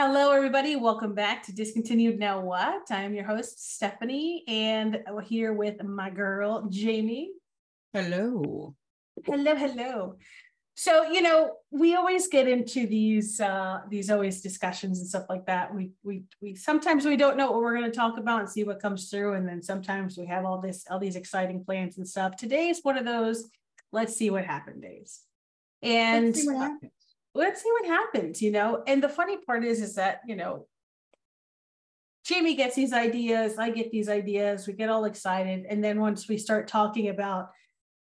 Hello, everybody. Welcome back to Discontinued Now What? I'm your host, Stephanie, and we're here with my girl, Jamie. Hello. Hello, hello. So, you know, we always get into these uh these always discussions and stuff like that. We we we sometimes we don't know what we're going to talk about and see what comes through and then sometimes we have all this all these exciting plans and stuff. Today is one of those let's see what happened days. And let's see what happens you know. And the funny part is, is that, you know, Jamie gets these ideas, I get these ideas, we get all excited. And then once we start talking about,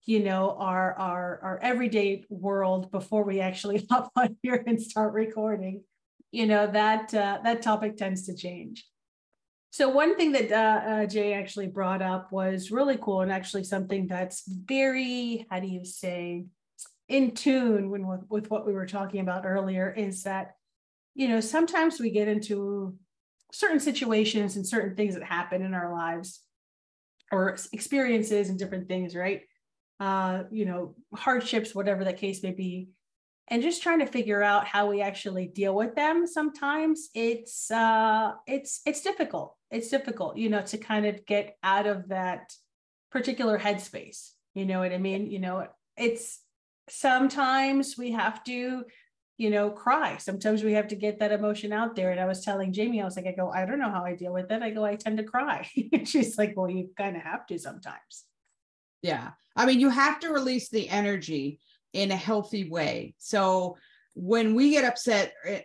you know, our our our everyday world before we actually hop on here and start recording, you know, that uh, that topic tends to change. So one thing that uh, uh, Jay actually brought up was really cool and actually something that's very, how do you say, in tune when, with, with what we were talking about earlier is that, you know, sometimes we get into certain situations and certain things that happen in our lives or experiences and different things, right? Uh, you know, hardships, whatever the case may be, and just trying to figure out how we actually deal with them. Sometimes it's uh, it's it's difficult. It's difficult, you know, to kind of get out of that particular headspace. You know what I mean? You know, it's sometimes we have to you know cry. Sometimes we have to get that emotion out there. And i was telling jamie i was like i go i don't know how i deal with it. I go i tend to cry. She's like well you kind of have to sometimes. Yeah. I mean you have to release the energy in a healthy way. So when we get upset eh,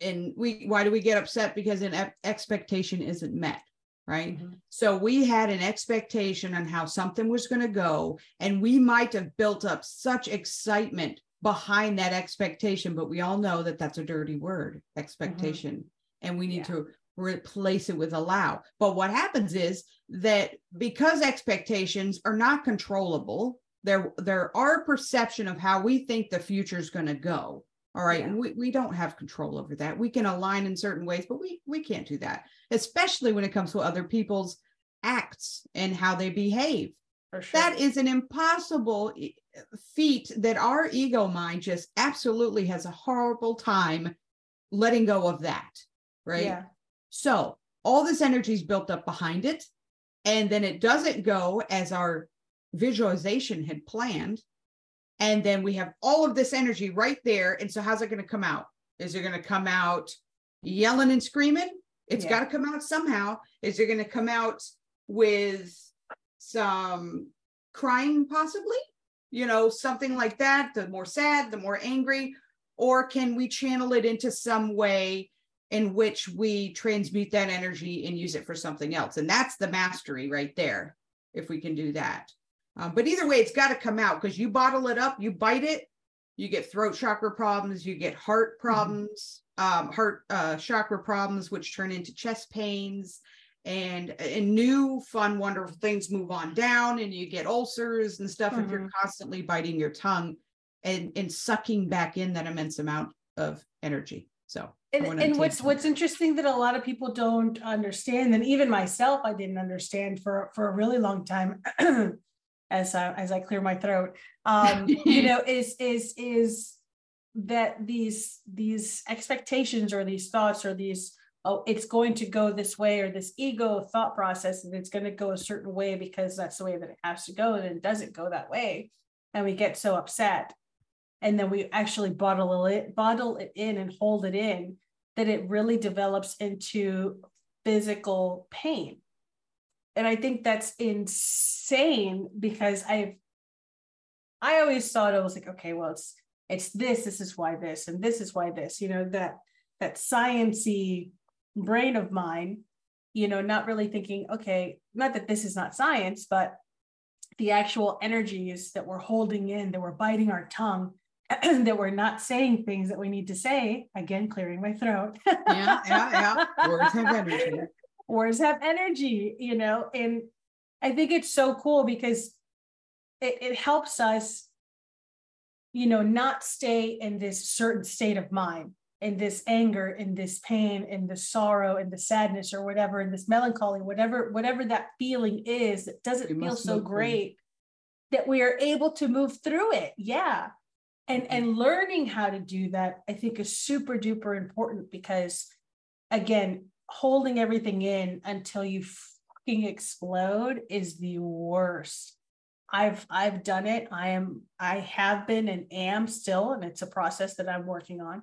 and we why do we get upset? Because an expectation isn't met right? Mm-hmm. So we had an expectation on how something was going to go, and we might have built up such excitement behind that expectation, but we all know that that's a dirty word, expectation, mm-hmm. and we need yeah. to replace it with allow. But what happens is that because expectations are not controllable, there there are perception of how we think the future is going to go all right. Yeah. And we, we don't have control over that. We can align in certain ways, but we, we can't do that, especially when it comes to other people's acts and how they behave. Sure. That is an impossible eh, feat that our ego mind just absolutely has a horrible time letting go of that. Right. Yeah. So all this energy is built up behind it. And then it doesn't go as our visualization had planned and then we have all of this energy right there. And so, how's it going to come out? Is it going to come out yelling and screaming? It's yeah. got to come out somehow. Is it going to come out with some crying, possibly? You know, something like that. The more sad, the more angry. Or can we channel it into some way in which we transmute that energy and use it for something else? And that's the mastery right there, if we can do that. Um, but either way, it's got to come out because you bottle it up, you bite it, you get throat chakra problems, you get heart mm-hmm. problems, mm-hmm. um, heart uh, chakra problems, which turn into chest pains, and and new fun, wonderful things move on down, and you get ulcers and stuff mm-hmm. if you're mm-hmm. constantly biting your tongue and and sucking back in that immense amount of energy. So and, and what's what's interesting that a lot of people don't understand, and even myself, I didn't understand for for a really long time. as I, as I clear my throat, um, you know, is is is that these these expectations or these thoughts or these oh it's going to go this way or this ego thought process and it's going to go a certain way because that's the way that it has to go and it doesn't go that way. And we get so upset. And then we actually bottle it bottle it in and hold it in that it really develops into physical pain and I think that's insane because I've I always thought i was like, okay, well, it's it's this, this is why this, and this is why this, you know, that that sciency brain of mine, you know, not really thinking, okay, not that this is not science, but the actual energies that we're holding in, that we're biting our tongue, that we're not saying things that we need to say. Again, clearing my throat. yeah, yeah, yeah. Words have energy words have energy, you know, and I think it's so cool because it, it helps us, you know, not stay in this certain state of mind, in this anger, in this pain, in the sorrow, in the sadness, or whatever, in this melancholy, whatever, whatever that feeling is that doesn't feel so great, that we are able to move through it. Yeah. And, mm-hmm. and learning how to do that, I think is super duper important because again, holding everything in until you fucking explode is the worst. I've I've done it. I am I have been and am still, and it's a process that I'm working on.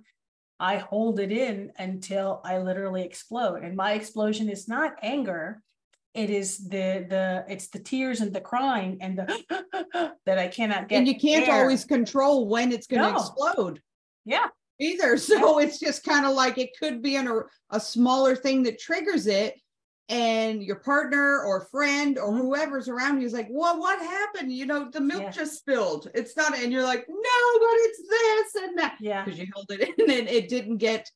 I hold it in until I literally explode. And my explosion is not anger. It is the the it's the tears and the crying and the that I cannot get. And you can't air. always control when it's going to No. explode Yeah. Either. So it's just kind of like it could be an, a, a smaller thing that triggers it. And your partner or friend or whoever's around you is like, well, what happened? You know, the milk Yeah. just spilled. It's not, and you're like, no, but it's this and that. Yeah. because you held it in and it didn't get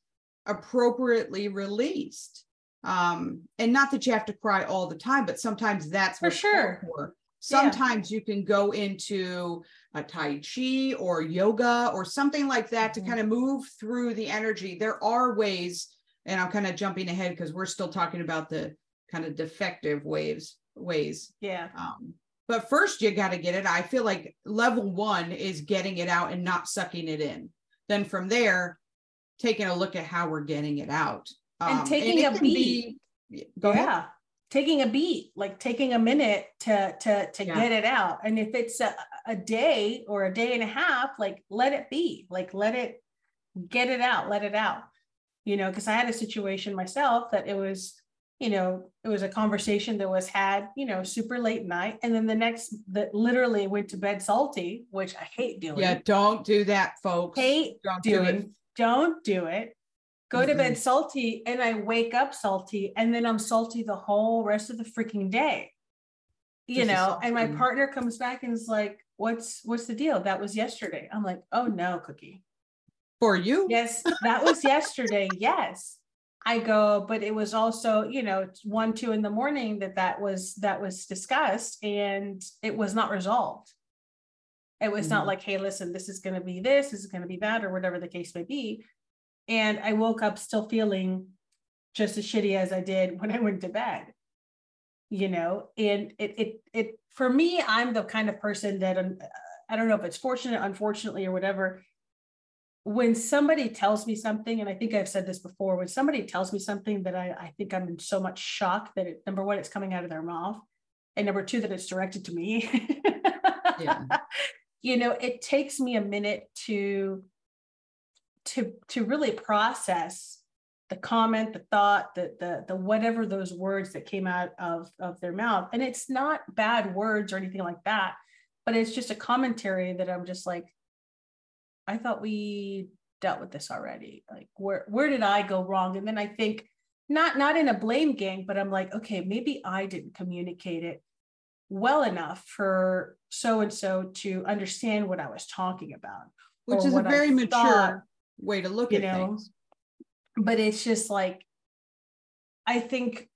appropriately released. Um, and not that you have to cry all the time, but sometimes that's For sure. for. Yeah. Sometimes you can go into a Tai Chi or yoga or something like that to kind of move through the energy. There are ways, and I'm kind of jumping ahead because we're still talking about the kind of defective waves ways. Yeah. Um, but first you got to get it. I feel like level one is getting it out and not sucking it in. Then from there, taking a look at how we're getting it out. And Um, taking it a beat. be- go ahead. Taking a beat like taking a minute to to to Yeah. get it out and if it's a, a day or a day and a half like let it be like let it get it out let it out you know because i had a situation myself that it was you know it was a conversation that was had you know super late night and then the next that literally went to bed salty which i hate doing Yeah, don't do that, folks. hate Don't do it. doing don't do it go to bed salty and i wake up salty and then i'm salty the whole rest of the freaking day. You Just know and my partner comes back and is like what's what's the deal? That was yesterday. I'm like oh no cookie. For you? yes that was yesterday. Yes. I go but it was also you know one two in the morning that that was that was discussed and it was not resolved. It was not Mhm. like hey listen this is going to be this this is going to be that or whatever the case may be and i woke up still feeling just as shitty as i did when i went to bed you know? And it it it for me i'm the kind of person that um, i don't know if it's fortunate unfortunately or whatever. When somebody tells me something and i think i've said this before when somebody tells me something that i, I think i'm in so much shock that it, number one it's coming out of their mouth and number two that it's directed to me. Yeah. you know it takes me a minute to to to really process the comment the thought the the the whatever those words that came out of of their mouth. And it's not bad words or anything like that but it's just a commentary that i'm just like i thought we dealt with this already. Like where where did i go wrong? And then i think not not in a blame game but i'm like okay maybe i didn't communicate it well enough for so and so to understand what i was talking about Which is a very mature way to look you at know, things. but it's just like i think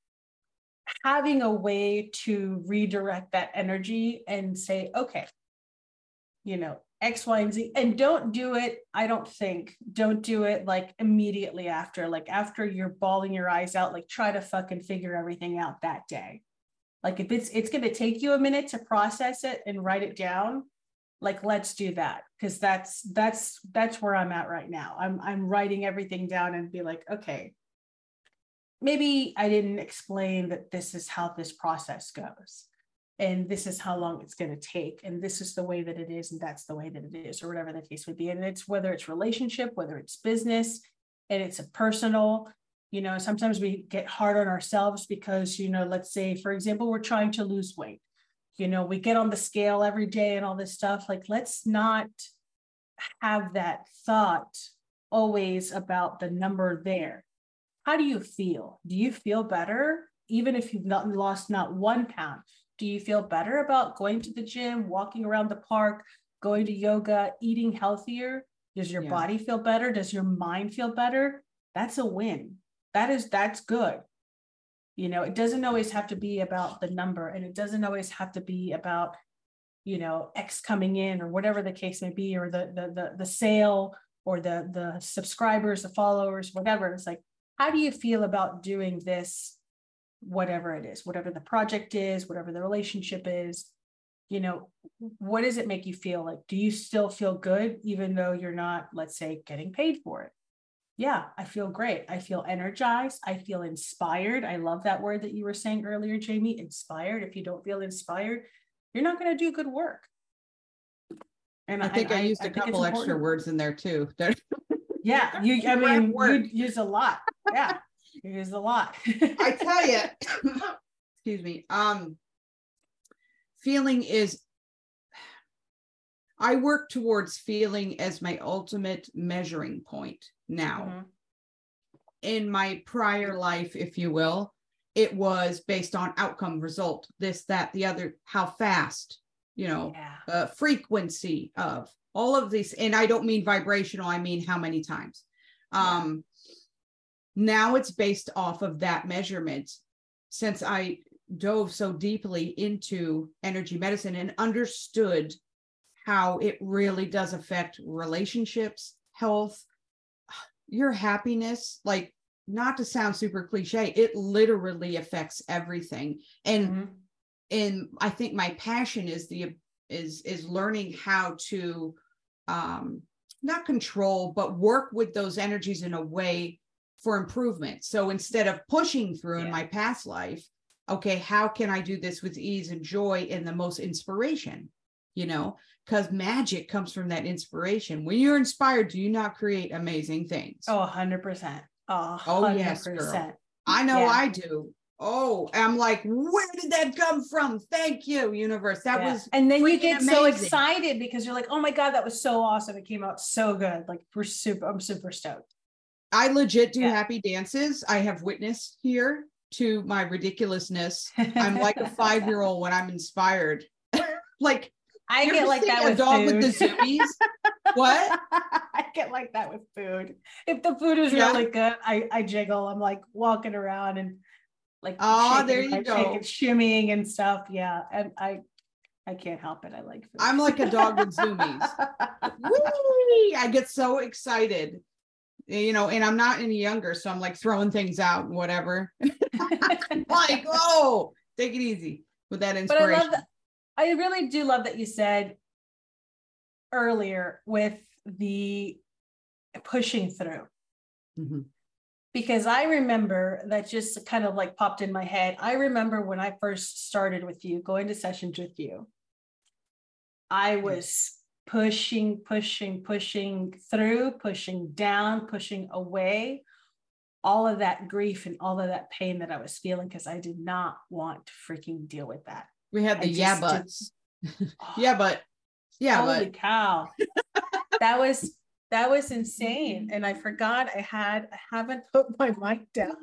having a way to redirect that energy and say okay you know x y and z and don't do it i don't think don't do it like immediately after like after you're bawling your eyes out like try to fucking figure everything out that day like if it's it's going to take you a minute to process it and write it down like let's do that. Because that's that's that's where i'm at right now. I'm i'm writing everything down and be like okay maybe i didn't explain that this is how this process goes and this is how long it's going to take and this is the way that it is and that's the way that it is or whatever the case would be. And it's whether it's relationship whether it's business and it's a personal you know sometimes we get hard on ourselves because you know let's say for example we're trying to lose weight you know we get on the scale every day and all this stuff like let's not have that thought always about the number there. How do you feel? Do you feel better even if you've not lost not one pound? Do you feel better about going to the gym walking around the park going to yoga eating healthier? Does your Yeah. body feel better? Does your mind feel better? That's a win. That is that's good you know it doesn't always have to be about the number and it doesn't always have to be about you know x coming in or whatever the case may be or the the the, the sale or the the subscribers the followers whatever. It's like how do you feel about doing this whatever it is whatever the project is whatever the relationship is? You know what does it make you feel like? Do you still feel good even though you're not let's say getting paid for it yeah, I feel great. I feel energized. I feel inspired. I love that word that you were saying earlier, Jamie, inspired. If you don't feel inspired, you're not going to do good work. And I think I, I used a couple extra words in there too. yeah, you. I mean, you use a lot. Yeah, you use a lot. I tell you, excuse me. Um, feeling is. I work towards feeling as my ultimate measuring point now. Mm-hmm. In my prior life, if you will, it was based on outcome, result, this, that, the other, how fast, you know, yeah. uh, frequency of all of these. And I don't mean vibrational, I mean how many times. Um, yeah. Now it's based off of that measurement. Since I dove so deeply into energy medicine and understood how it really does affect relationships, health, your happiness, like not to sound super cliche, it literally affects everything. And mm-hmm and i think my passion is the is is learning how to um not control but work with those energies in a way for improvement so instead of pushing through yeah. in my past life okay how can i do this with ease and joy and the most inspiration you know because magic comes from that inspiration when you're inspired do you not create amazing things oh 100% oh, 100%. oh yes girl. i know yeah. i do Oh, I'm like, where did that come from? Thank you, universe. That yeah. was and then you get amazing. so excited because you're like, oh my God, that was so awesome. It came out so good. Like we're super, I'm super stoked. I legit do yeah. happy dances. I have witnessed here to my ridiculousness. I'm like a five-year-old when I'm inspired. like I get like that with dog food. with the zoomies. what? I get like that with food. If the food is yeah. really good, I, I jiggle. I'm like walking around and like oh shaking, there you like, go shaking, shimmying and stuff yeah and i i can't help it i like food. i'm like a dog with zoomies Whee! i get so excited you know and i'm not any younger so i'm like throwing things out and whatever like oh take it easy with that inspiration but i love i really do love that you said earlier with the pushing through mm-hmm because I remember that just kind of like popped in my head. I remember when I first started with you, going to sessions with you, I was pushing, pushing, pushing through, pushing down, pushing away all of that grief and all of that pain that I was feeling because I did not want to freaking deal with that. We had the yeah buts. yeah, but yeah, holy but. cow. that was that was insane. And I forgot I had, I haven't put my mic down.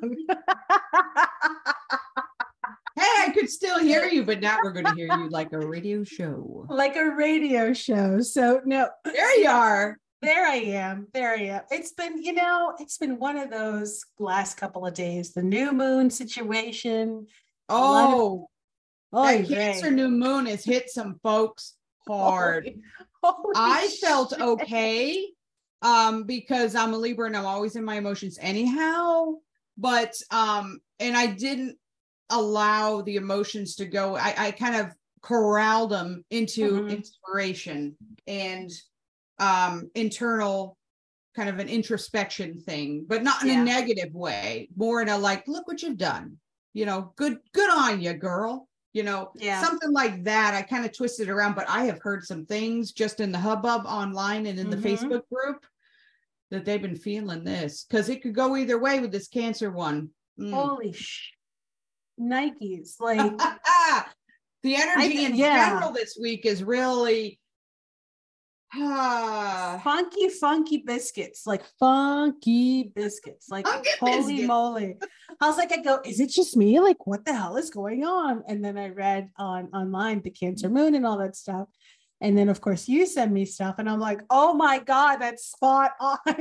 hey, I could still hear you, but now we're going to hear you like a radio show. Like a radio show. So, no. There you are. There I am. There I am. It's been, you know, it's been one of those last couple of days, the new moon situation. Oh, oh, that Cancer new moon has hit some folks hard. Holy, holy I shit. felt okay um because i'm a libra and i'm always in my emotions anyhow but um and i didn't allow the emotions to go i, I kind of corralled them into mm-hmm. inspiration and um internal kind of an introspection thing but not in yeah. a negative way more in a like look what you've done you know good good on you girl you know yeah. something like that i kind of twisted around but i have heard some things just in the hubbub online and in mm-hmm. the facebook group that they've been feeling this because it could go either way with this cancer one mm. holy sh nikes like the energy I, in yeah. general this week is really Ah. funky, funky biscuits, like funky biscuits, like funky holy biscuits. moly. I was like, I go, is it just me? Like, what the hell is going on? And then I read on online the Cancer Moon and all that stuff. And then, of course, you send me stuff, and I'm like, oh my God, that's spot on.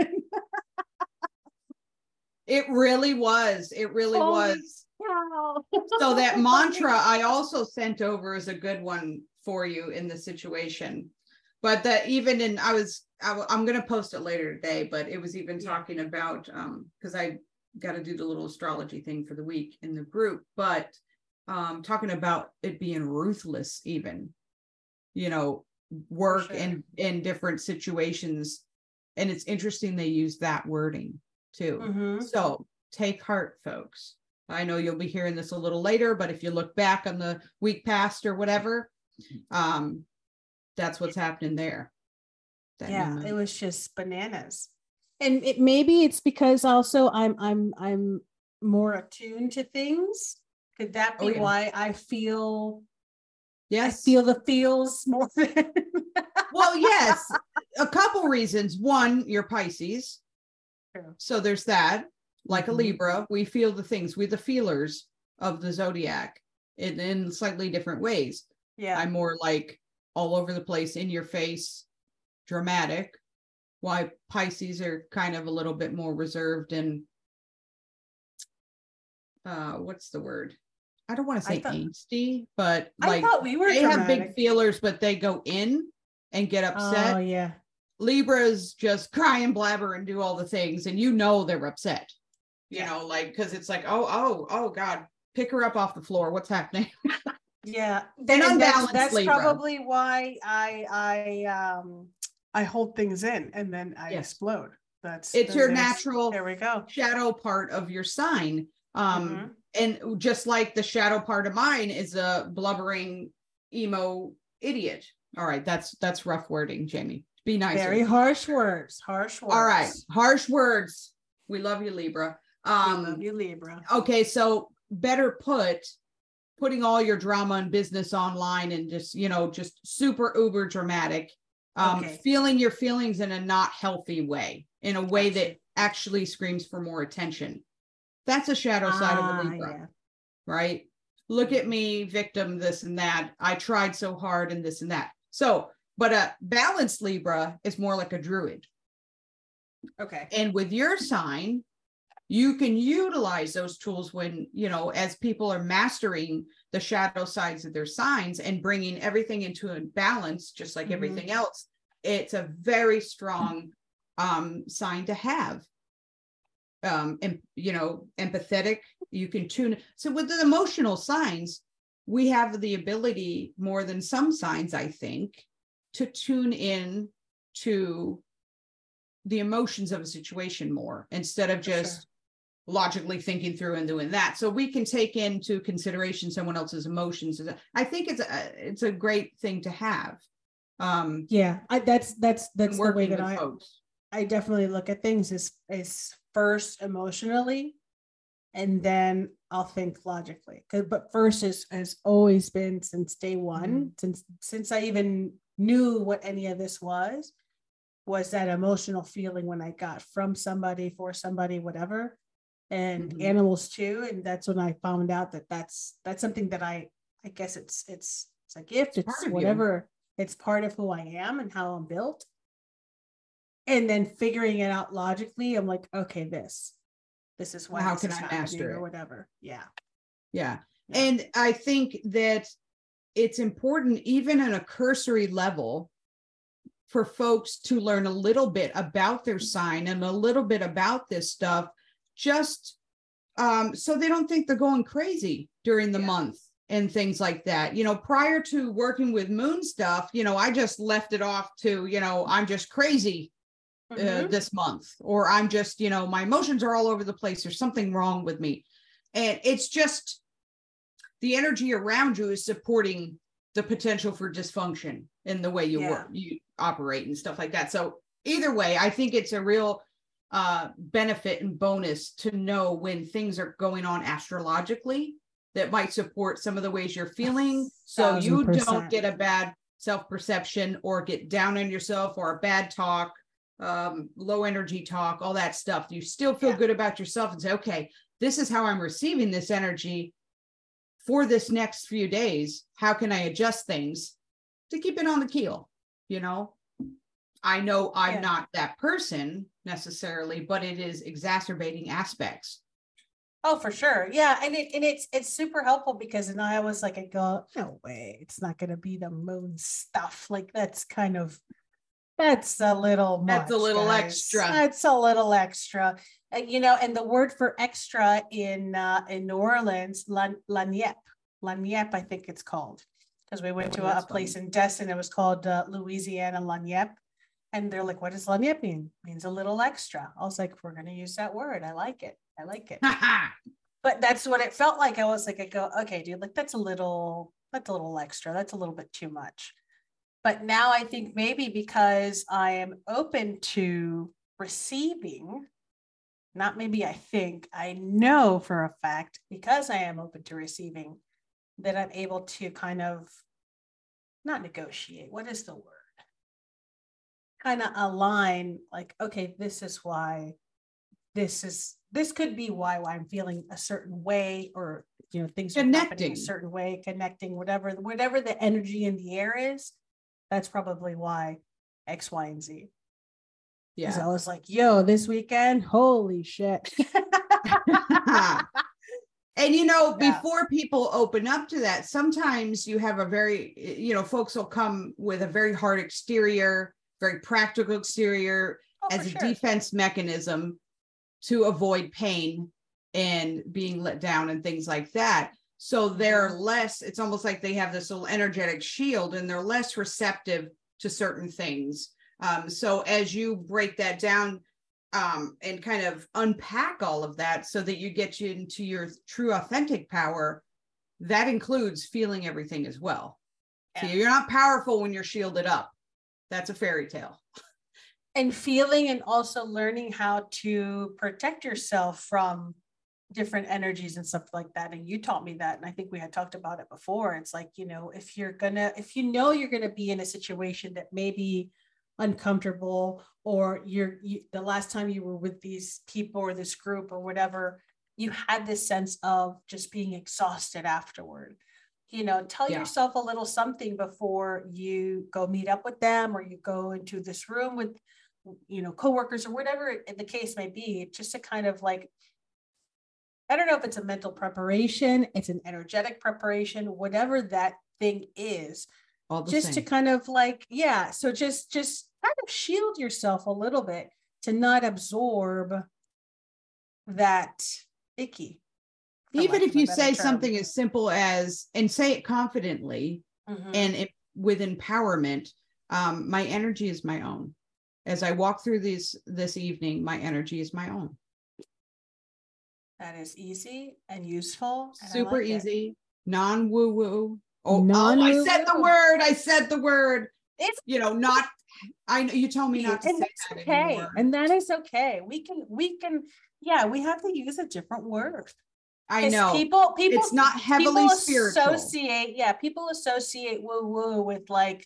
it really was. It really Holy was. Cow. so, that mantra I also sent over is a good one for you in the situation. But that even in, I was, I, am going to post it later today, but it was even talking about, um, because I got to do the little astrology thing for the week in the group, but um, talking about it being ruthless, even you know work sure. in in different situations and it's interesting they use that wording too. Mhm. So take heart, folks. I know you'll be hearing this a little later, but if you look back on the week past or whatever, um, that's what's happening there. That yeah moon. it was just bananas and it maybe it's because also i'm i'm i'm more attuned to things could that Oh, be yeah. why i feel yes. i feel the feels more than well, yes, a couple reasons. One, you're Pisces. True. So there's that. Like a Mhm. Libra, we feel the things. We're the feelers of the zodiac in, in slightly different ways. yeah I'm more like all over the place, in your face, dramatic. Why Pisces are kind of a little bit more reserved and uh what's the word? I don't want to say thought- angsty, but i like thought we were they have big feelers, but they go in and get upset. oh yeah Libras just cry and blabber and do all the things, and you know they're upset. You Yeah. know, like because it's like, oh, oh, oh God, pick her up off the floor. What's happening? yeah An and that's, unbalanced that's probably why i i um i hold things in and then i Yes. explode that's It's your natural there we go shadow part of your sign. Um, Mhm. and just like the shadow part of mine is a blubbering emo idiot. All right, that's that's rough wording, Jamie. Be nice. very harsh words harsh words All right, harsh words. We love you, Libra. We Um, love you libra okay, so better put, putting all your drama and business online and just, you know, just super uber dramatic. Um, Okay. feeling your feelings in a not healthy way, in a way Gotcha. that actually screams for more attention. That's a shadow side of Ah, a Libra, yeah. right? Look at me, victim, this and that. I tried so hard and this and that. So, but a balanced Libra is more like a druid. Okay. And with your sign, you can utilize those tools when, you know, as people are mastering the shadow sides of their signs and bringing everything into a balance, just like Mhm. everything else. It's a very strong um, sign to have. Um, and you know, empathetic, you can tune. So with the emotional signs, we have the ability more than some signs, I think, to tune in to the emotions of a situation more instead of just logically thinking through and doing that. So we can take into consideration someone else's emotions. I think it's a it's a great thing to have. Um Yeah, I, that's that's that's the way that I folks. I definitely look at things is is first emotionally, and then I'll think logically but first is has always been since day one, since since I even knew what any of this was, was that emotional feeling when I got from somebody for somebody, whatever, and Mhm. animals too. And that's when I found out that that's that's something that I I guess it's it's it's a gift. It's It's of you. whatever. It's part of who I am and how I'm built and then figuring it out logically i'm like okay this this is why How can I happening it or whatever yeah Yeah. Yeah. And I think that it's important, even on a cursory level, for folks to learn a little bit about their sign and a little bit about this stuff, just um, so they don't think they're going crazy during the Yeah. month and things like that. You know, prior to working with moon stuff, you know, I just left it off to, you know, I'm just crazy uh, Mhm. this month or i'm just you know my emotions are all over the place there's something wrong with me and it's just the energy around you is supporting the potential for dysfunction in the way you Yeah. work you operate and stuff like that so either way i think it's a real uh benefit and bonus to know when things are going on astrologically that might support some of the ways you're feeling. So you don't get a bad self-perception or get down on yourself or a bad talk um low energy talk all that stuff. You still feel Yeah. good about yourself and say okay this is how i'm receiving this energy for this next few days. How can i adjust things to keep it on the keel? You know? I know i'm Yeah. not that person necessarily but it is exacerbating aspects. Oh for sure. Yeah and it and it's it's super helpful because and i was like i go no way it's not going to be the moon stuff. Like that's kind of that's a little much, That's a little guys. extra. that's a little extra. Uh, you know and the word for extra in uh in new orleans la, lagniappe lagniappe i think it's called because we went Oh, to a, a place in destin it was called uh, louisiana lagniappe And they're like, what does lagniappe mean? means a little extra. I was like, we're going to use that word. I like it. I like it. but that's what it felt like. I was like, I go, okay, dude, like that's a little, that's a little extra. That's a little bit too much. But now I think maybe because I am open to receiving, not maybe I think, I know for a fact, because I am open to receiving, that I'm able to kind of not negotiate. What is the word? Kind of align, like, okay, this is why this is this could be why, why I'm feeling a certain way or you know things connecting. a certain way, connecting, whatever, whatever the energy in the air is, that's probably why X, Y, and Z. Yeah. I was like, yo, this weekend, holy shit. and you know, yeah. before people open up to that, sometimes you have a very, you know, folks will come with a very hard exterior, very practical exterior oh, as a sure. defense mechanism to avoid pain and being let down and things like that. So they're mm-hmm. less, it's almost like they have this little energetic shield and they're less receptive to certain things. Um, so as you break that down um, and kind of unpack all of that so that you get you into your true authentic power, that includes feeling everything as well. Yeah. So you're not powerful when you're shielded up. That's a fairy tale. And feeling and also learning how to protect yourself from different energies and stuff like that. And you taught me that and i think we had talked about it before. It's like you know if you're gonna if you know you're gonna be in a situation that may be uncomfortable or you're you, the last time you were with these people or this group or whatever you had this sense of just being exhausted afterward you know tell yeah. yourself a little something before you go meet up with them or you go into this room with you know coworkers or whatever the case may be just to kind of like I don't know if it's a mental preparation, it's an energetic preparation, whatever that thing is. just same. to kind of like, yeah. So just just kind of shield yourself a little bit to not absorb that icky. Even if you say term. something as simple as and say it confidently mm-hmm. and it, with empowerment, um, my energy is my own. As I walk through these this evening, my energy is my own. That is easy and useful. and Super like it. easy, non woo woo. Oh, non oh, I said the word. I said the word. It's you know not. I know you told me not to and say that's that okay, anymore. and that is okay. We can we can yeah. We have to use a different word. I know people people it's not heavily people spiritual. Associate yeah, people associate woo woo with like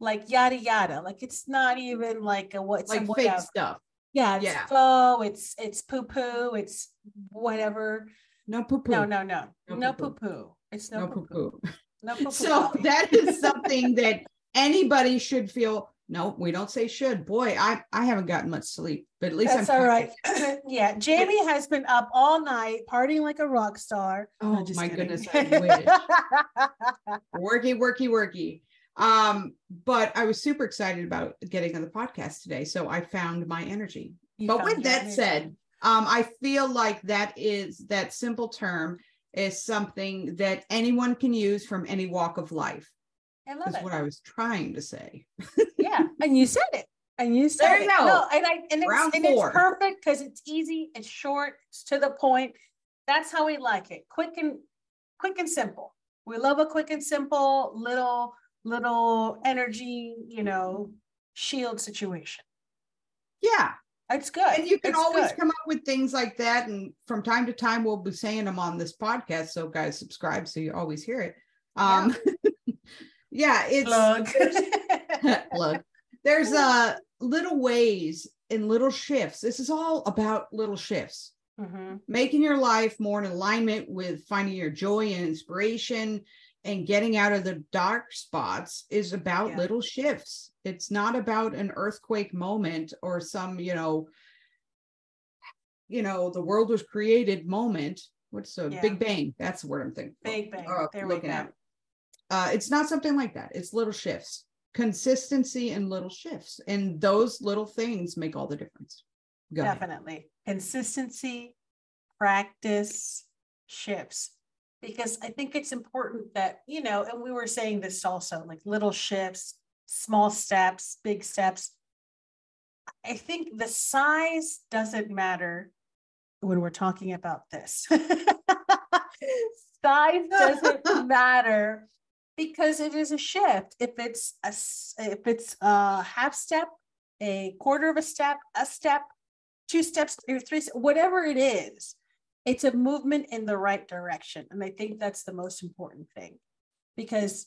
like yada yada. Like it's not even like a what's like fake stuff. Yeah, it's yeah. faux, it's it's poo poo, it's whatever. No poo poo. No, no, no. No, poo poo. It's no, no poo poo. No poo poo. So that is something that anybody should feel. No, we don't say should. Boy, I I haven't gotten much sleep, but at least that's I'm all right. yeah, Jamie has been up all night partying like a rock star. Oh my kidding. goodness, I wish. worky, worky, worky. Um, but I was super excited about getting on the podcast today. So I found my energy. You but with that energy. said, um, I feel like that is that simple term is something that anyone can use from any walk of life. I love is it. what I was trying to say. yeah, and you said it. And you said there you go. No, and I and, it's, and it's perfect because it's easy, it's short, it's to the point. That's how we like it. Quick and quick and simple. We love a quick and simple little little energy, you know, shield situation. Yeah. It's good. And you can it's always good. come up with things like that. And from time to time, we'll be saying them on this podcast. So, guys, subscribe so you always hear it. Um, yeah, yeah it's look. look, there's uh little ways and little shifts. This is all about little shifts. Mm-hmm. Making your life more in alignment with finding your joy and inspiration and getting out of the dark spots is about yeah. little shifts. It's not about an earthquake moment or some, you know, you know, the world was created moment. What's a yeah. Big Bang? That's the word I'm thinking. Big Bang. Uh, there looking we go. At. Uh, it's not something like that. It's little shifts, consistency and little shifts, and those little things make all the difference. Go Definitely ahead. consistency, practice, shifts because I think it's important that, you know, and we were saying this also like little shifts, small steps, big steps. I think the size doesn't matter when we're talking about this. size doesn't matter because it is a shift. If it's a if it's a half step, a quarter of a step, a step, two steps, or three, whatever it is, it's a movement in the right direction. And I think that's the most important thing because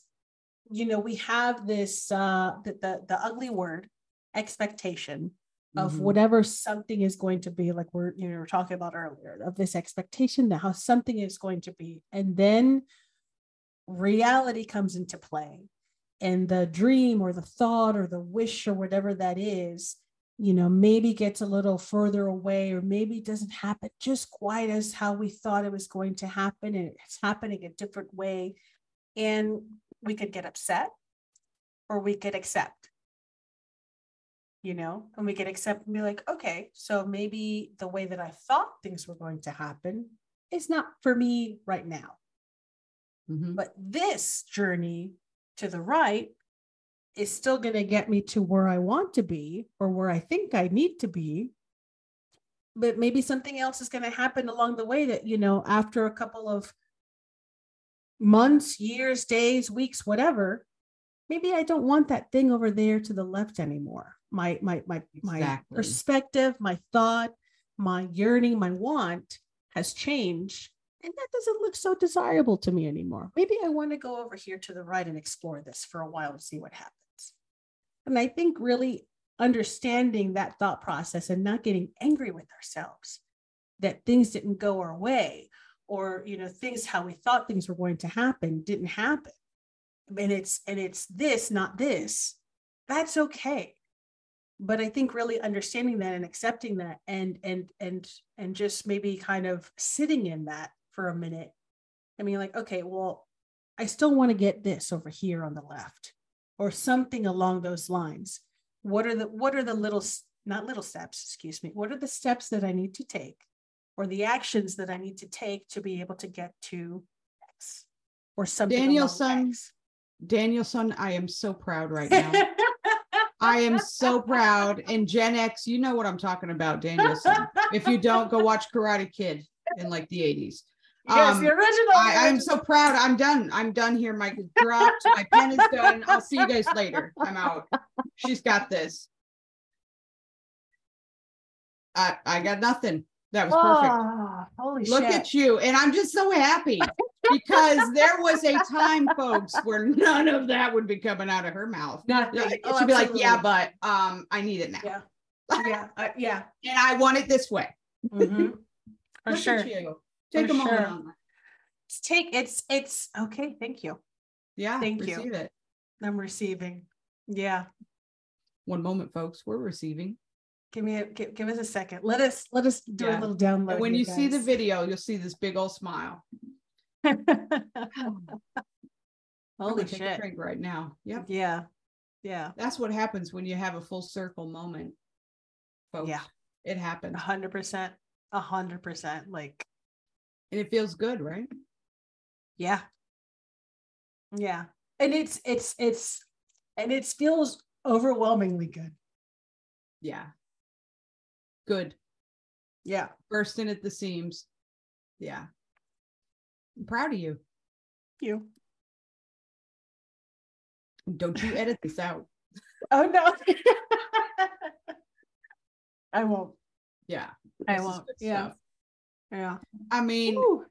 you know we have this uh the the, the ugly word expectation of mm-hmm. whatever something is going to be like we're you know we're talking about earlier of this expectation that how something is going to be and then reality comes into play and the dream or the thought or the wish or whatever that is you know maybe gets a little further away or maybe doesn't happen just quite as how we thought it was going to happen and it's happening a different way. And we could get upset or we could accept you know and we could accept and be like okay so maybe the way that i thought things were going to happen is not for me right now mm-hmm. but this journey to the right is still going to get me to where i want to be or where i think i need to be but maybe something else is going to happen along the way that you know after a couple of months, years, days, weeks, whatever, maybe I don't want that thing over there to the left anymore. My my my exactly. my perspective, my thought, my yearning, my want has changed. And that doesn't look so desirable to me anymore. Maybe I want to go over here to the right and explore this for a while to see what happens. And I think really understanding that thought process and not getting angry with ourselves that things didn't go our way or you know things how we thought things were going to happen didn't happen and it's and it's this not this that's okay but i think really understanding that and accepting that and and and and just maybe kind of sitting in that for a minute i mean like okay well i still want to get this over here on the left or something along those lines what are the what are the little not little steps excuse me what are the steps that i need to take or the actions that I need to take to be able to get to X or something. Daniel-san, Daniel-san, I am so proud right now. I am so proud. And Gen X, you know what I'm talking about, Daniel-san. if you don't, go watch Karate Kid in like the 80s. Yes, um, the original. I, am so proud. I'm done. I'm done here. My dropped. My pen is done. I'll see you guys later. I'm out. She's got this. I I got nothing. That was perfect. Oh, holy Look shit. at you. And I'm just so happy because there was a time, folks, where none of that would be coming out of her mouth. Nothing. She'd oh, be like, yeah, but um, I need it now. Yeah. Yeah. Uh, yeah. and I want it this way. Mm-hmm. For Look sure. Take For a moment sure. on that. It's take it's it's okay. Thank you. Yeah. Thank you. it. I'm receiving. Yeah. One moment, folks. We're receiving. Give me a give, give us a second. Let us let us do Yeah. a little download. And when you here, see the video, you'll see this big old smile. Holy shit. drink right now. Yep. Yeah. Yeah. That's what happens when you have a full circle moment. Folks. Yeah. It A happens. hundred percent. Hundred percent. Like, And it feels good, right? yeah. Yeah. And it's it's it's and it feels overwhelmingly good. Yeah. Good. Yeah. Bursting at the seams. Yeah. I'm proud of you. You. Don't you edit this out. Oh no. I won't. Yeah. I won't. Yeah. stuff. Yeah. I mean, Woo.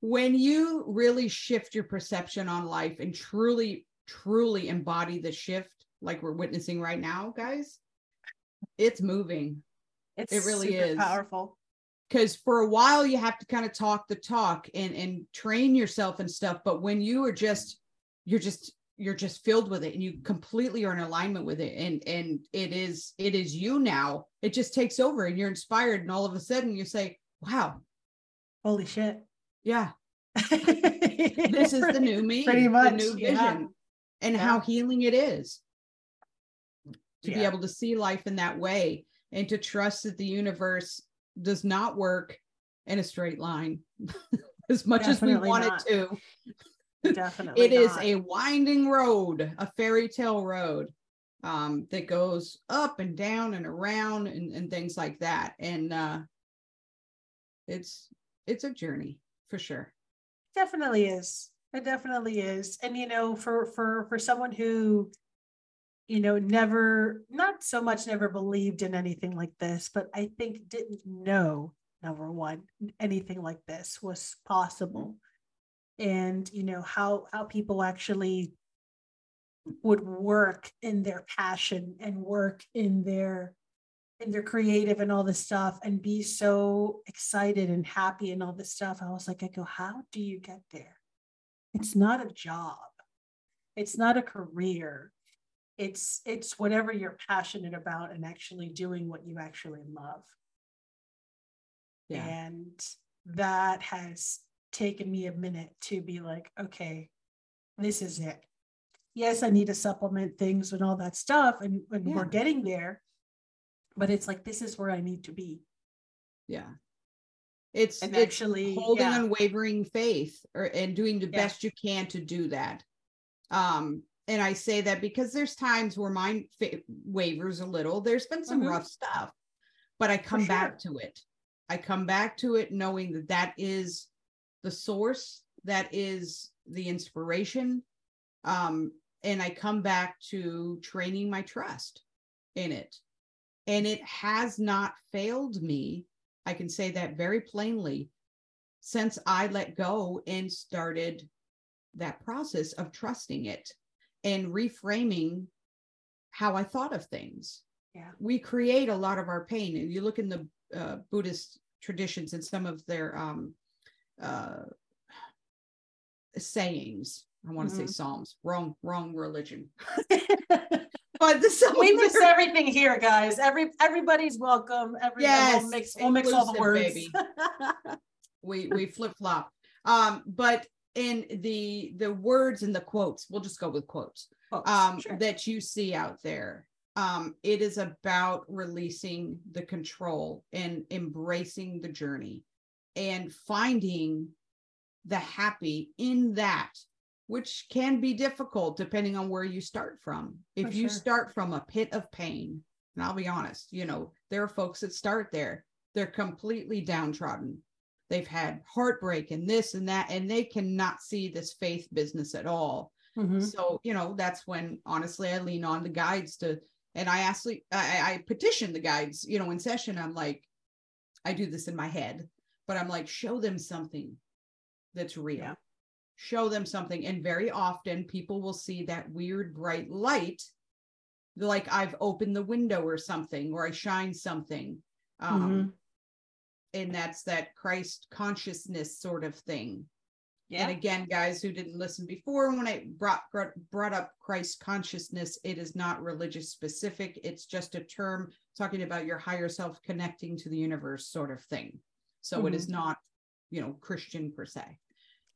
when you really shift your perception on life and truly, truly embody the shift like we're witnessing right now, guys, it's moving. It's It really is. powerful. Because for a while you have to kind of talk the talk and and train yourself and stuff. But when you are just, you're just you're just filled with it and you completely are in alignment with it and and it is it is you now it just takes over and you're inspired and all of a sudden you say wow Holy shit. yeah this is the new me, Pretty much, the new vision, yeah. and Yeah. how healing it is to be able to see life in that way and to trust that the universe does not work in a straight line as much as we Definitely want not. it to. Definitely. it is not. a winding road, a fairy tale road um, that goes up and down and around and, and things like that. And uh, it's it's a journey for sure. definitely is. It definitely is. And you know, for for for someone who you know never not so much never believed in anything like this, but I think didn't know number one anything like this was possible. And you know how how people actually would work in their passion and work in their in their creative and all this stuff and be so excited and happy and all this stuff. I was like, I go, how do you get there? It's not a job. It's not a career. It's it's whatever you're passionate about and actually doing what you actually love. Yeah. And that has taken me a minute to be like, okay, this is it. Yes, I need to supplement things and all that stuff, and, and Yeah. we're getting there. But it's like this is where I need to be. Yeah. It's And it's actually, holding yeah. unwavering faith or and doing the Yeah. best you can to do that. Um, and I say that because there's times where mine fa- wavers a little. There's been some Mhm. rough stuff, but I come back to it. I come back to it knowing that that is the source, that is the inspiration. Um, and I come back to training my trust in it. And it has not failed me. I can say that very plainly since I let go and started that process of trusting it and reframing how I thought of things. Yeah. We create a lot of our pain. And you look in the uh, Buddhist traditions and some of their um, uh, sayings. I want to say Mhm. psalms. Wrong, wrong religion. But the some we mix everything here, guys. Every everybody's welcome. Every Yes, we'll mix we'll mix all the words. baby. we we flip flop. Um, but in the the words and the quotes, we'll just go with quotes. Quotes, Um, sure. that you see out there. Um, it is about releasing the control and embracing the journey and finding the happy in that, which can be difficult depending on where you start from. If For you sure. start from a pit of pain, and I'll be honest, you know, there are folks that start there, they're completely downtrodden. They've had heartbreak and this and that, and they cannot see this faith business at all. Mhm. So, you know, that's when honestly I lean on the guides to, and I actually, I, I petition the guides, you know, in session, I'm like, I do this in my head, but I'm like, show them something that's real. Yeah. Show them something. And very often people will see that weird bright light, like I've opened the window or something, or I shine something. Um, Mhm. And that's that Christ consciousness sort of thing. Yeah. And again, guys who didn't listen before, when I brought brought- brought up Christ consciousness, it is not religious specific. It's just a term talking about your higher self connecting to the universe, sort of thing. So it is not, you know, Christian per se.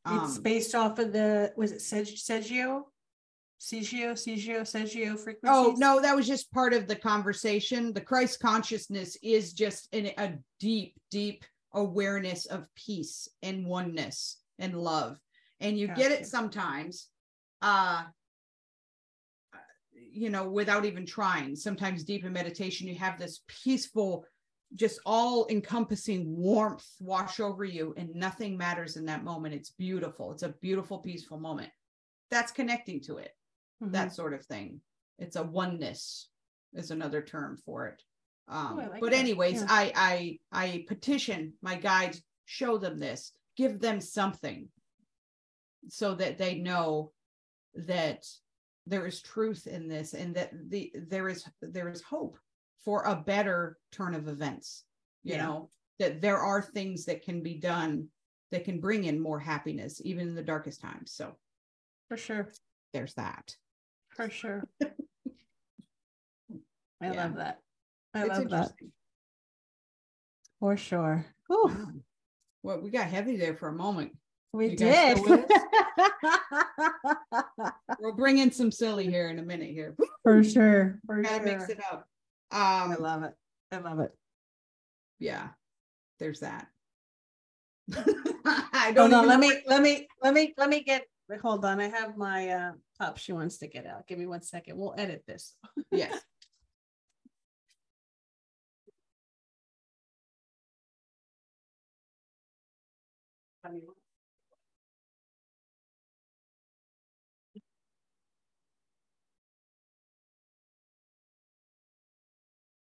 It's Um, based off of the was it Seg- Sergio? Sergio, Sergio, Sergio frequencies. Oh no, that was just part of the conversation. The Christ consciousness is just in a deep, deep awareness of peace and oneness and love. And you get Gotcha. it sometimes uh you know, without even trying. Sometimes deep in meditation, you have this peaceful, just all encompassing warmth wash over you, and nothing matters in that moment. It's beautiful. It's a beautiful, peaceful moment. That's connecting to it Mhm. that sort of thing. It's a oneness is another term for it. Um, Oh, like but that. anyways, Yeah. I I I petition my guides, show them this, give them something so that they know that there is truth in this and that the there is there is hope for a better turn of events. You Yeah. know, that there are things that can be done that can bring in more happiness even in the darkest times. So for sure, there's that. for sure. I Yeah. love that. I It's love that for sure. Wow. Well, we got heavy there for a moment. we You did. We'll bring in some silly here in a minute here. for sure. For Gotta sure. mix it up. I Um, love it. I love it. yeah, there's that. I Hold don't on, even let me let me let me let me get Wait, hold on. I have my uh up. She wants to get out. Give me one second. We'll edit this. Yes.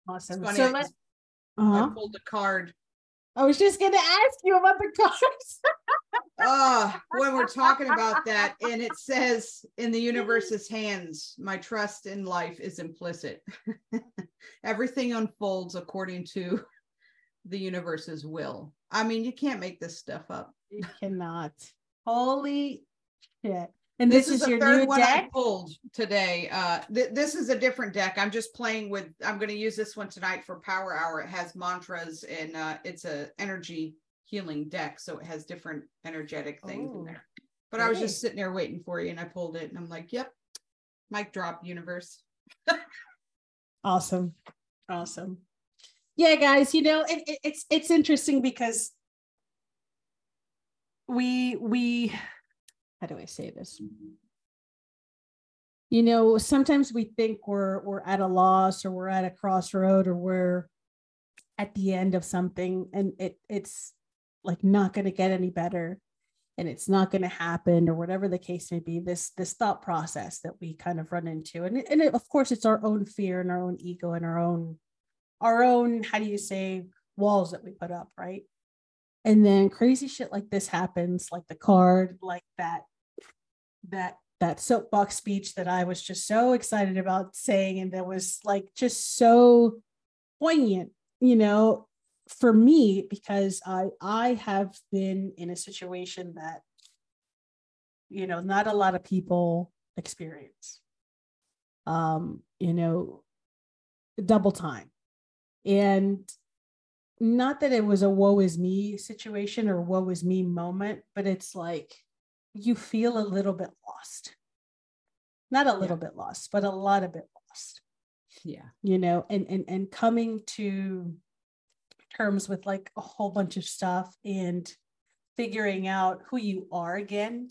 Awesome. funny, So I let, uh-huh. I pulled a card. I was just gonna ask you about the cards. Oh, when we're talking about that, and it says in the universe's hands, my trust in life is implicit. Everything unfolds according to the universe's will. I mean, you can't make this stuff up. you cannot. Holy shit. And this, is, the your third new one I pulled today. Uh, th- this is a different deck. I'm just playing with. I'm going to use this one tonight for Power Hour. It has mantras and uh, it's a energy healing deck, so it has different energetic things in Oh, there. But I was just sitting there waiting for you, and I pulled it, and I'm like, "Yep, mic drop, universe." Awesome. Awesome. Yeah, guys, you know, it, it- it's it's interesting because we we how do I say this? You know, sometimes we think we're we're at a loss or we're at a crossroad or we're at the end of something and it it's like not going to get any better and it's not going to happen or whatever the case may be this this thought process that we kind of run into and, and it, of course it's our own fear and our own ego and our own our own how do you say walls that we put up right and then crazy shit like this happens like the card like that that that soapbox speech that i was just so excited about saying and that was like just so poignant you know for me because i i have been in a situation that you know not a lot of people experience um you know double time. And not that it was a woe is me situation or woe is me moment but it's like you feel a little bit lost. Not a little bit lost but a lot of bit lost. Yeah, you know and and and coming to terms with like a whole bunch of stuff and figuring out who you are again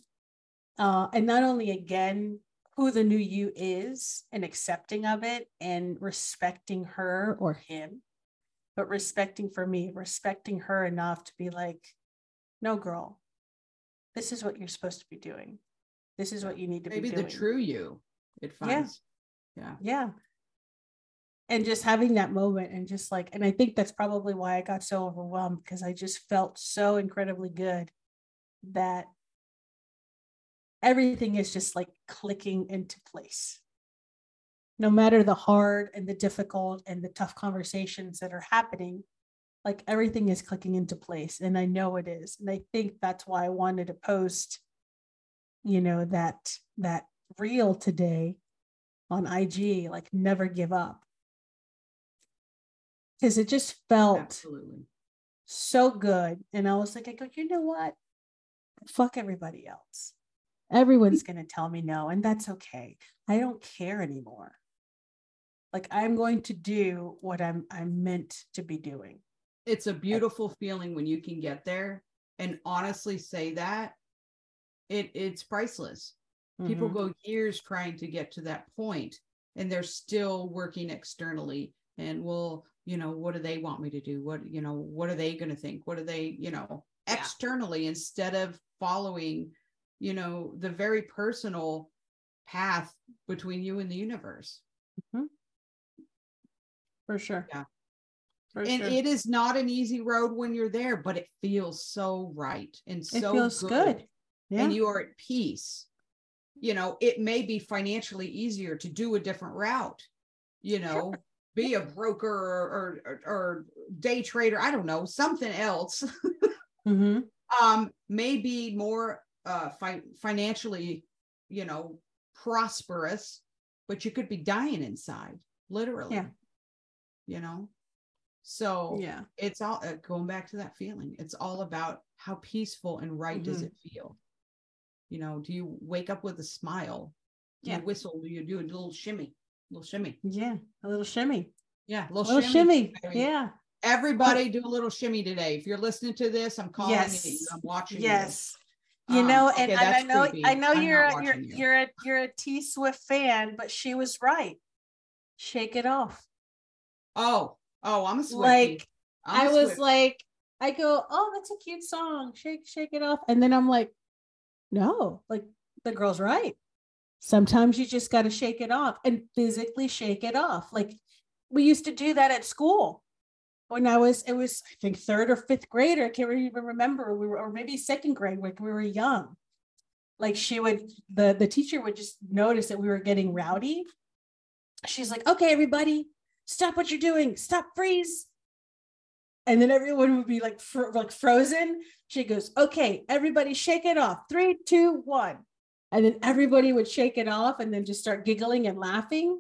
uh and not only again who the new you is and accepting of it and respecting her or him but respecting for me respecting her enough to be like no girl this is what you're supposed to be doing this is what you need to maybe be doing. Maybe the true you. It Yeah. finds. Yeah. yeah and just having that moment and just like and i think that's probably why i got so overwhelmed because i just felt so incredibly good that everything is just like clicking into place no matter the hard and the difficult and the tough conversations that are happening like everything is clicking into place and i know it is and i think that's why i wanted to post you know that that reel today on ig like never give up. Because it just felt Absolutely. so good and i was like i go you know what? Fuck everybody else. Everyone's mm-hmm. going to tell me no and that's okay. I don't care anymore like i'm going to do what i'm i'm meant to be doing It's a beautiful feeling when you can get there and honestly say that. It it's priceless. people Mhm. go years trying to get to that point and they're still working externally and well you know what do they want me to do what you know what are they going to think what are they you know Yeah. externally instead of following you know the very personal path between you and the universe for sure Yeah. for and sure. it is not an easy road when you're there but it feels so right and It so feels good. yeah and you are at peace you know it may be financially easier to do a different route you know be a broker or, or or day trader i don't know something else Mhm. um may be more uh fi- financially you know prosperous but you could be dying inside literally Yeah. You know so yeah it's all uh, going back to that feeling it's all about how peaceful and right does Mhm. it feel you know do you wake up with a smile do Yeah. you whistle do you do a little shimmy a little shimmy yeah a little shimmy yeah a a little, little shimmy, yeah everybody do a little shimmy today if you're listening to this i'm calling it you Yes. i'm watching you. yes You Um, know, okay, and, and I know creepy. I know I'm you're a, you're watching you. you're a you're a T Swift fan, but she was right. Shake it off. Oh, oh, I'm a Swiftie. Like I'm I was Swiftie. like, I go, oh, that's a cute song. Shake, shake it off. And then I'm like, no, like the girl's right. Sometimes you just got to shake it off and physically shake it off. Like we used to do that at school when I was, it was, I think, third or fifth grade. or I can't even remember. We were, or maybe second grade when we were young. Like she would, the, the teacher would just notice that we were getting rowdy. She's like, okay, everybody, stop what you're doing. Stop, freeze and then everyone would be like fro- like frozen. She goes, "Okay, everybody, shake it off. Three, two, one." And then everybody would shake it off, and then just start giggling and laughing.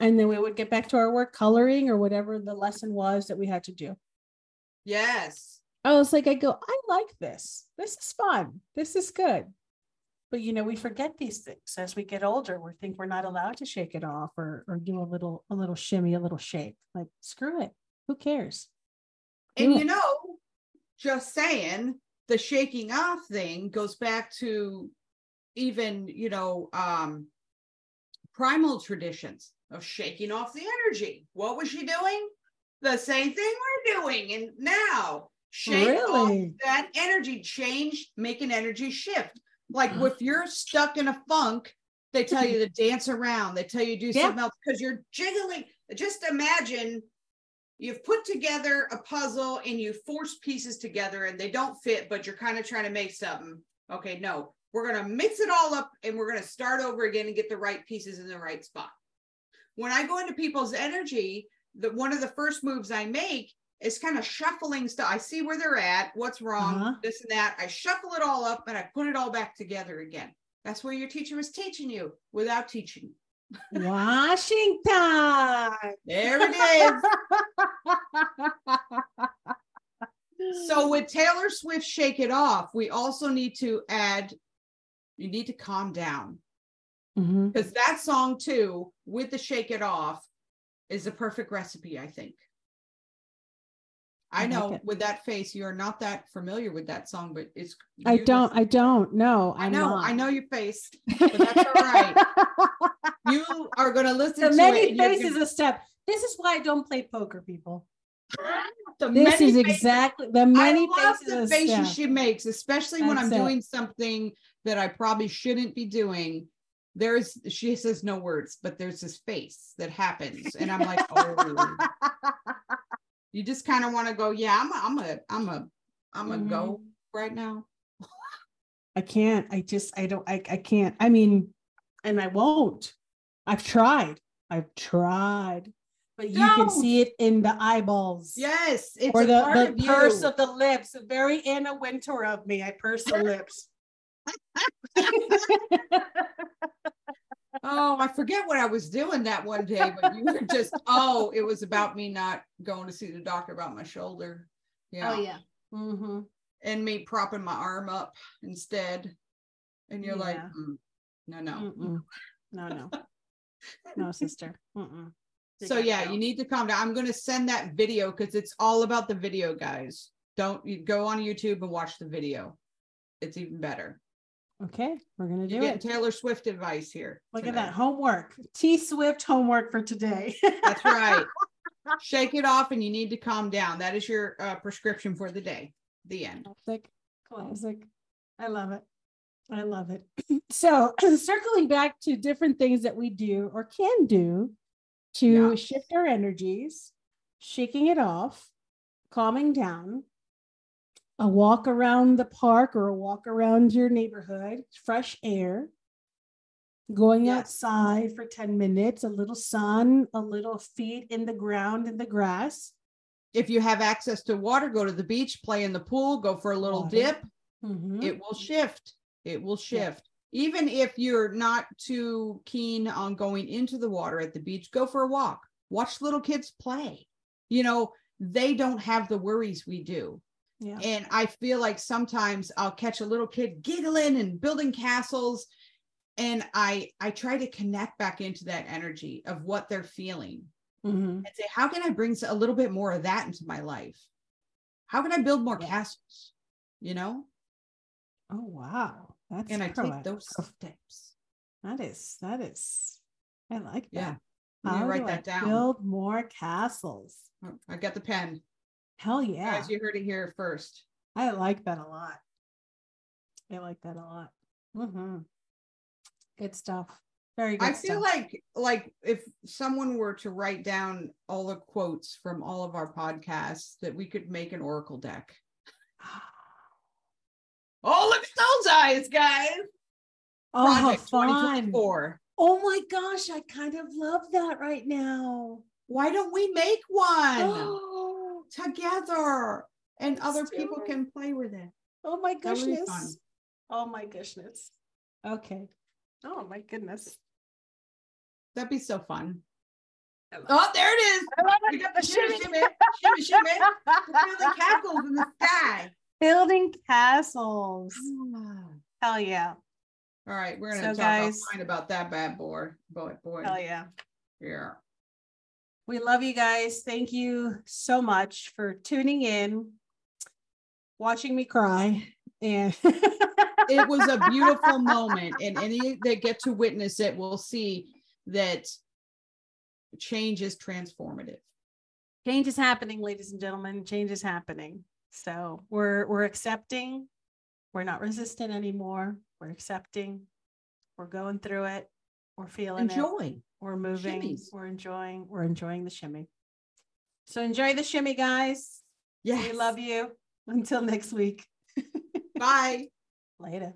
And then we would get back to our work, coloring or whatever the lesson was that we had to do. yes. I was like, I go, I like this. This is fun. This is good. But you know, we forget these things as we get older. We think we're not allowed to shake it off or or do a little a little shimmy, a little shake. Like screw it. Who cares? And Do you know, just saying, the shaking off thing goes back to even, you know, um primal traditions of shaking off the energy. What was she doing? The same thing we're doing. And now shake off that energy, change, make an energy shift. Like if you're stuck in a funk, they tell you mm-hmm. to dance around, they tell you to do Yeah. something else because you're jiggling. Just imagine you've put together a puzzle and you force pieces together and they don't fit, but you're kind of trying to make something. Okay, no, we're going to mix it all up and we're going to start over again and get the right pieces in the right spot. When I go into people's energy, the one of the first moves I make is kind of shuffling stuff. I see where they're at, what's wrong, Uh-huh. this and that. I shuffle it all up and I put it all back together again. That's what your teacher was teaching you without teaching. Washington. There it is. So with Taylor Swift Shake It Off, we also need to add, you need to calm down. Mhm. Because that song too, with the Shake It Off, is a perfect recipe, I think. I I know it. with that face, you're not that familiar with that song, but it's I don't. I don't know. I know, not. I know your face, but that's all right. You are gonna listen the to many faces gonna- a step. This is why I don't play poker, people. This is faces- exactly the many I love faces the faces step. she makes, especially when I'm it. doing something that I probably shouldn't be doing. There's she says no words, but there's this face that happens, and I'm like, oh, you just kind of want to go, yeah, I'm a, I'm a, I'm a, I'm a Mm-hmm. go right now. I can't. I just. I don't. I. I can't. I mean, and I won't. I've tried. I've tried, but you can see it in the eyeballs. Yes, it's or the, the of purse of the lips. Very Anna Wintour of me. I purse the lips. oh, I forget what I was doing that one day, but you were just, oh, it was about me not going to see the doctor about my shoulder. Yeah. Oh yeah. Mm-hmm. and me propping my arm up instead. And you're like, "Mm, no, no. Mm-mm. No, no, no, sister. Mm-mm. So yeah, go. you need to calm down. I'm gonna send that video because it's all about the video, guys. Don't you go on YouTube and watch the video. It's even better. Okay, we're gonna do get it. Taylor Swift advice here. Look at that homework. T Swift homework for today. That's right. Shake it off, and you need to calm down. That is your uh, prescription for the day. The end. Classic, classic. I love it. I love it. So, circling back to different things that we do or can do to Yeah. shift our energies, shaking it off, calming down, a walk around the park or a walk around your neighborhood, fresh air, going Yes. outside for 10 minutes, a little sun, a little feet in the ground in the grass. If you have access to water, go to the beach, play in the pool, go for a little Water. dip. Mhm. it will shift it will Yeah. shift even if you're not too keen on going into the water at the beach go for a walk watch little kids play you know they don't have the worries we do yeah. and i feel like sometimes i'll catch a little kid giggling and building castles and i i try to connect back into that energy of what they're feeling Mhm. and say how can i bring a little bit more of that into my life how can i build more Yeah. castles you know Oh wow. that's and I take those steps. That is that is I like that. Yeah. You How write do I that down. Build more castles. Oh, I got the pen. Hell yeah. Guys, you heard it here first. I like that a lot. I like that a lot. hmm Good stuff. Very good. I feel stuff. like like if someone were to write down all the quotes from all of our podcasts, that we could make an oracle deck. Oh, look at those eyes, guys! oh, Project fun. 2024. Oh my gosh, I kind of love that right now. Why don't we make one together and other people can play with it? oh my That would be goodness. Oh my goodness. Okay. Oh my goodness. That'd be so fun. Oh, there it is. I love We got the shimmy, shimmy, shimmy, shimmy. Building castles in the sky. Building castles. Ah. Hell yeah. All right, we're gonna So, talk guys- offline about that bad boy. Boy, boy. Hell yeah. Yeah. We love you guys. Thank you so much for tuning in, watching me cry. And It was a beautiful moment, and any that get to witness it will see that change is transformative. change is happening, ladies and gentlemen. Change is happening. So we're we're accepting. We're not resistant anymore. We're accepting. We're going through it. We're feeling it. We're moving. shimmies. We're enjoying. We're enjoying the shimmy. So enjoy the shimmy, guys. Yeah, We love you. Until next week. Bye. Later.